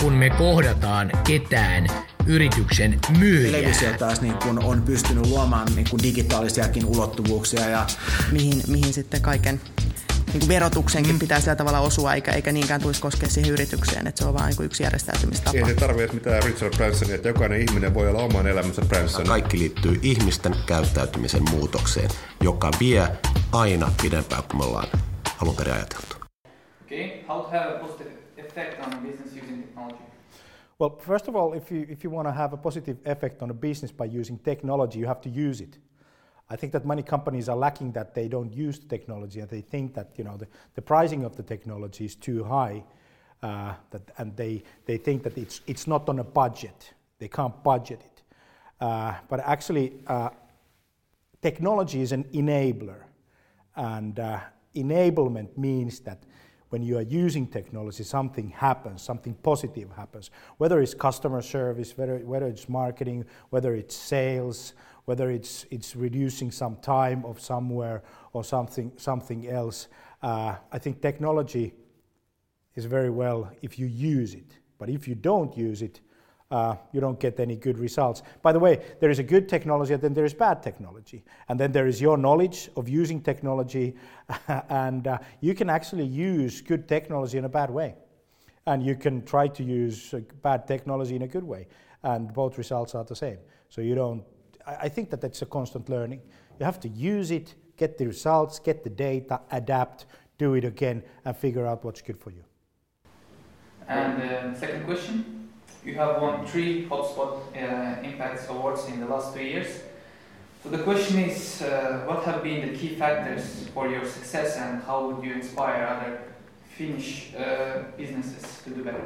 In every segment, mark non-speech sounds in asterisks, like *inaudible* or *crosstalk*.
kuin me kohdataan ketään yrityksen myyjää. Televisio taas niin kun on pystynyt luomaan niin kun digitaalisiakin ulottuvuuksia. Ja... Mihin, mihin sitten kaiken niin kuin verotuksenkin mm. pitää sillä tavalla osua, eikä, eikä niinkään tulisi koskea siihen yritykseen, että se on vain niin yksi järjestäytymistapa. Ei se tarvitse mitään Richard Bransonia, että jokainen ihminen voi olla oman elämänsä Branson. Kaikki liittyy ihmisten käyttäytymisen muutokseen, joka vie aina pidempään kuin me ollaan alun perin ajateltu. Okay, how to have a positive effect on business technology? Well, first of all, if you, if you want to have a positive effect on a business by using technology, you have to use it. I think that many companies are lacking that they don't use the technology and they think that you know the, the pricing of the technology is too high, uh, that, and they, they think that it's, it's not on a budget. They can't budget it. Uh, but actually, uh, technology is an enabler, and uh, enablement means that when you are using technology, something happens, something positive happens. Whether it's customer service, whether, whether it's marketing, whether it's sales, whether it's, it's reducing some time of somewhere or something, something else. Uh, I think technology is very well if you use it. But if you don't use it, uh, you don't get any good results. By the way, there is a good technology and then there is bad technology. And then there is your knowledge of using technology, *laughs* and uh, you can actually use good technology in a bad way. And you can try to use uh, bad technology in a good way, and both results are the same. So you don't, I, I think that that's a constant learning. You have to use it, get the results, get the data, adapt, do it again, and figure out what's good for you. And uh, second question you have won three HubSpot uh, Impacts Awards in the last two years. So the question is, uh, what have been the key factors for your success and how would you inspire other Finnish uh, businesses to do better?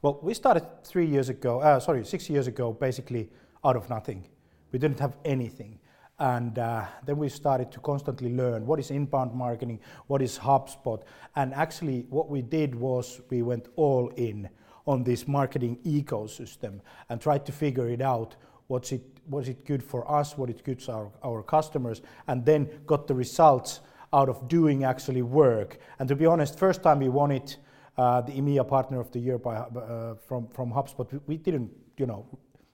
Well, we started three years ago, uh, sorry, six years ago, basically out of nothing. We didn't have anything. And uh, then we started to constantly learn what is inbound marketing, what is HubSpot. And actually, what we did was we went all in on this marketing ecosystem and try to figure it out what's it was it good for us what it good for our, our customers and then got the results out of doing actually work and to be honest first time we won it uh, the EMEA Partner of the Year by, uh, from, from HubSpot, we, we didn't, you know,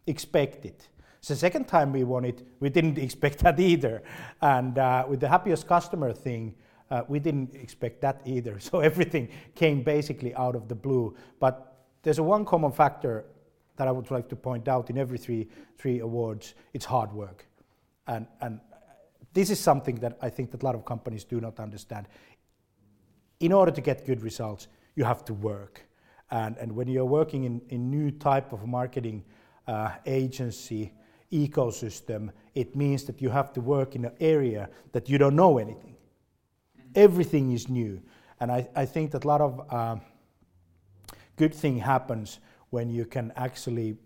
expect it. The second time we won it, we didn't *laughs* expect that either. And uh, with the happiest customer thing, uh, we didn't expect that either. *laughs* So everything came basically out of the blue. But there's a one common factor that I would like to point out in every three, three awards. It's hard work. And, and this is something that I think that a lot of companies do not understand. In order to get good results, you have to work. And, and when you're working in a new type of marketing uh, agency ecosystem, it means that you have to work in an area that you don't know anything. Everything is new. And I, I think that a lot of uh, good thing happens when you can actually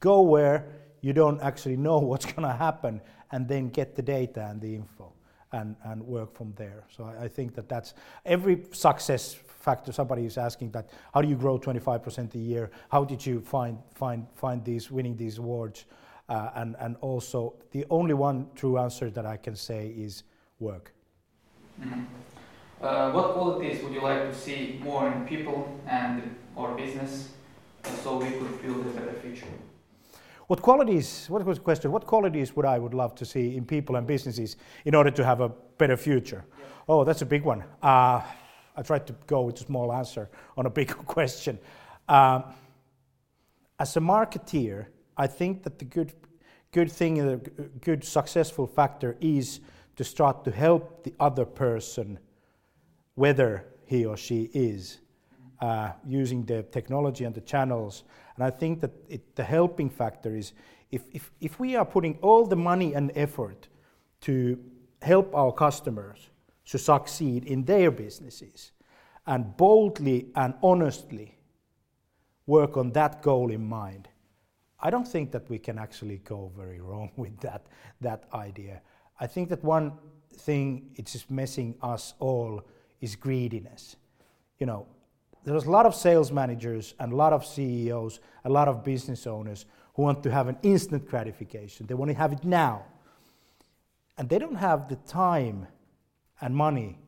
go where you don't actually know *laughs* what's going to happen and then get the data and the info and, and work from there. So I, I, think that that's every success factor. Somebody is asking that, how do you grow 25% a year? How did you find, find, find these, winning these awards? Uh, and, and also, the only one true answer that I can say is work. Mm-hmm. Uh, what qualities would you like to see more in people and or business so we could build a better future? What qualities, what was the question, what qualities would I would love to see in people and businesses in order to have a better future? Yeah. Oh, that's a big one. Uh, I tried to go with a small answer on a big *laughs* question. Um, as a marketeer, I think that the good, good thing, the good successful factor is to start to help the other person, whether he or she is, uh, using the technology and the channels. And I think that it, the helping factor is if, if, if we are putting all the money and effort to help our customers to succeed in their businesses and boldly and honestly work on that goal in mind, I don't think that we can actually go very wrong *laughs* with that, that idea. I think that one thing it's just messing us all is greediness. You know, there's a lot of sales managers and a lot of CEOs, a lot of business owners who want to have an instant gratification. They want to have it now. And they don't have the time and money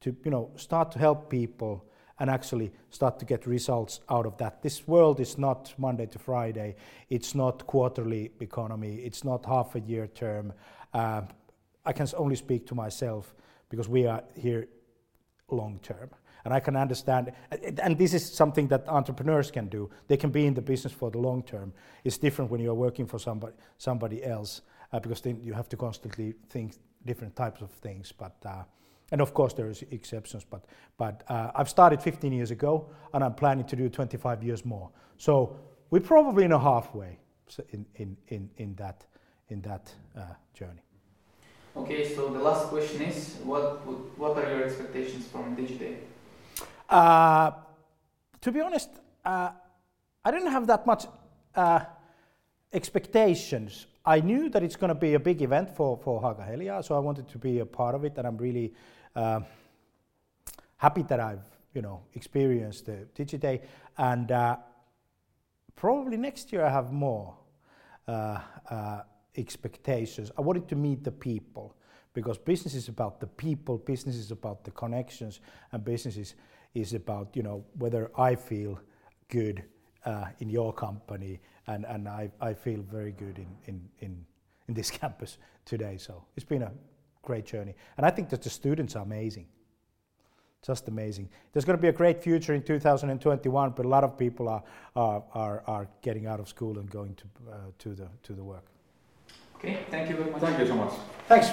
to you know, start to help people and actually start to get results out of that. This world is not Monday to Friday. It's not quarterly economy. It's not half a year term. Um, I can only speak to myself because we are here long term. And I can understand, and this is something that entrepreneurs can do. They can be in the business for the long term. It's different when you're working for somebody, somebody else uh, because then you have to constantly think different types of things. But uh, and of course there is exceptions. But but uh, I've started 15 years ago, and I'm planning to do 25 years more. So we're probably in a halfway in in in, in that in that uh, journey. Okay, so the last question is, what what are your expectations from Digiday? Uh, to be honest, uh, I didn't have that much uh, expectations. I knew that it's going to be a big event for, for Haaga-Helia, so I wanted to be a part of it, and I'm really uh, happy that I've you know experienced the DigiDay, and uh, probably next year I have more uh, expectations. I wanted to meet the people because business is about the people, business is about the connections, and business is is about you know whether I feel good uh, in your company, and, and I, I feel very good in, in, in, in this *laughs* campus today. So it's been a great journey, and I think that the students are amazing. Just amazing. There's going to be a great future in 2021, but a lot of people are, are, are, are getting out of school and going to, uh, to, the, to the work. Okay, thank you very much. Thank you so much. Thanks.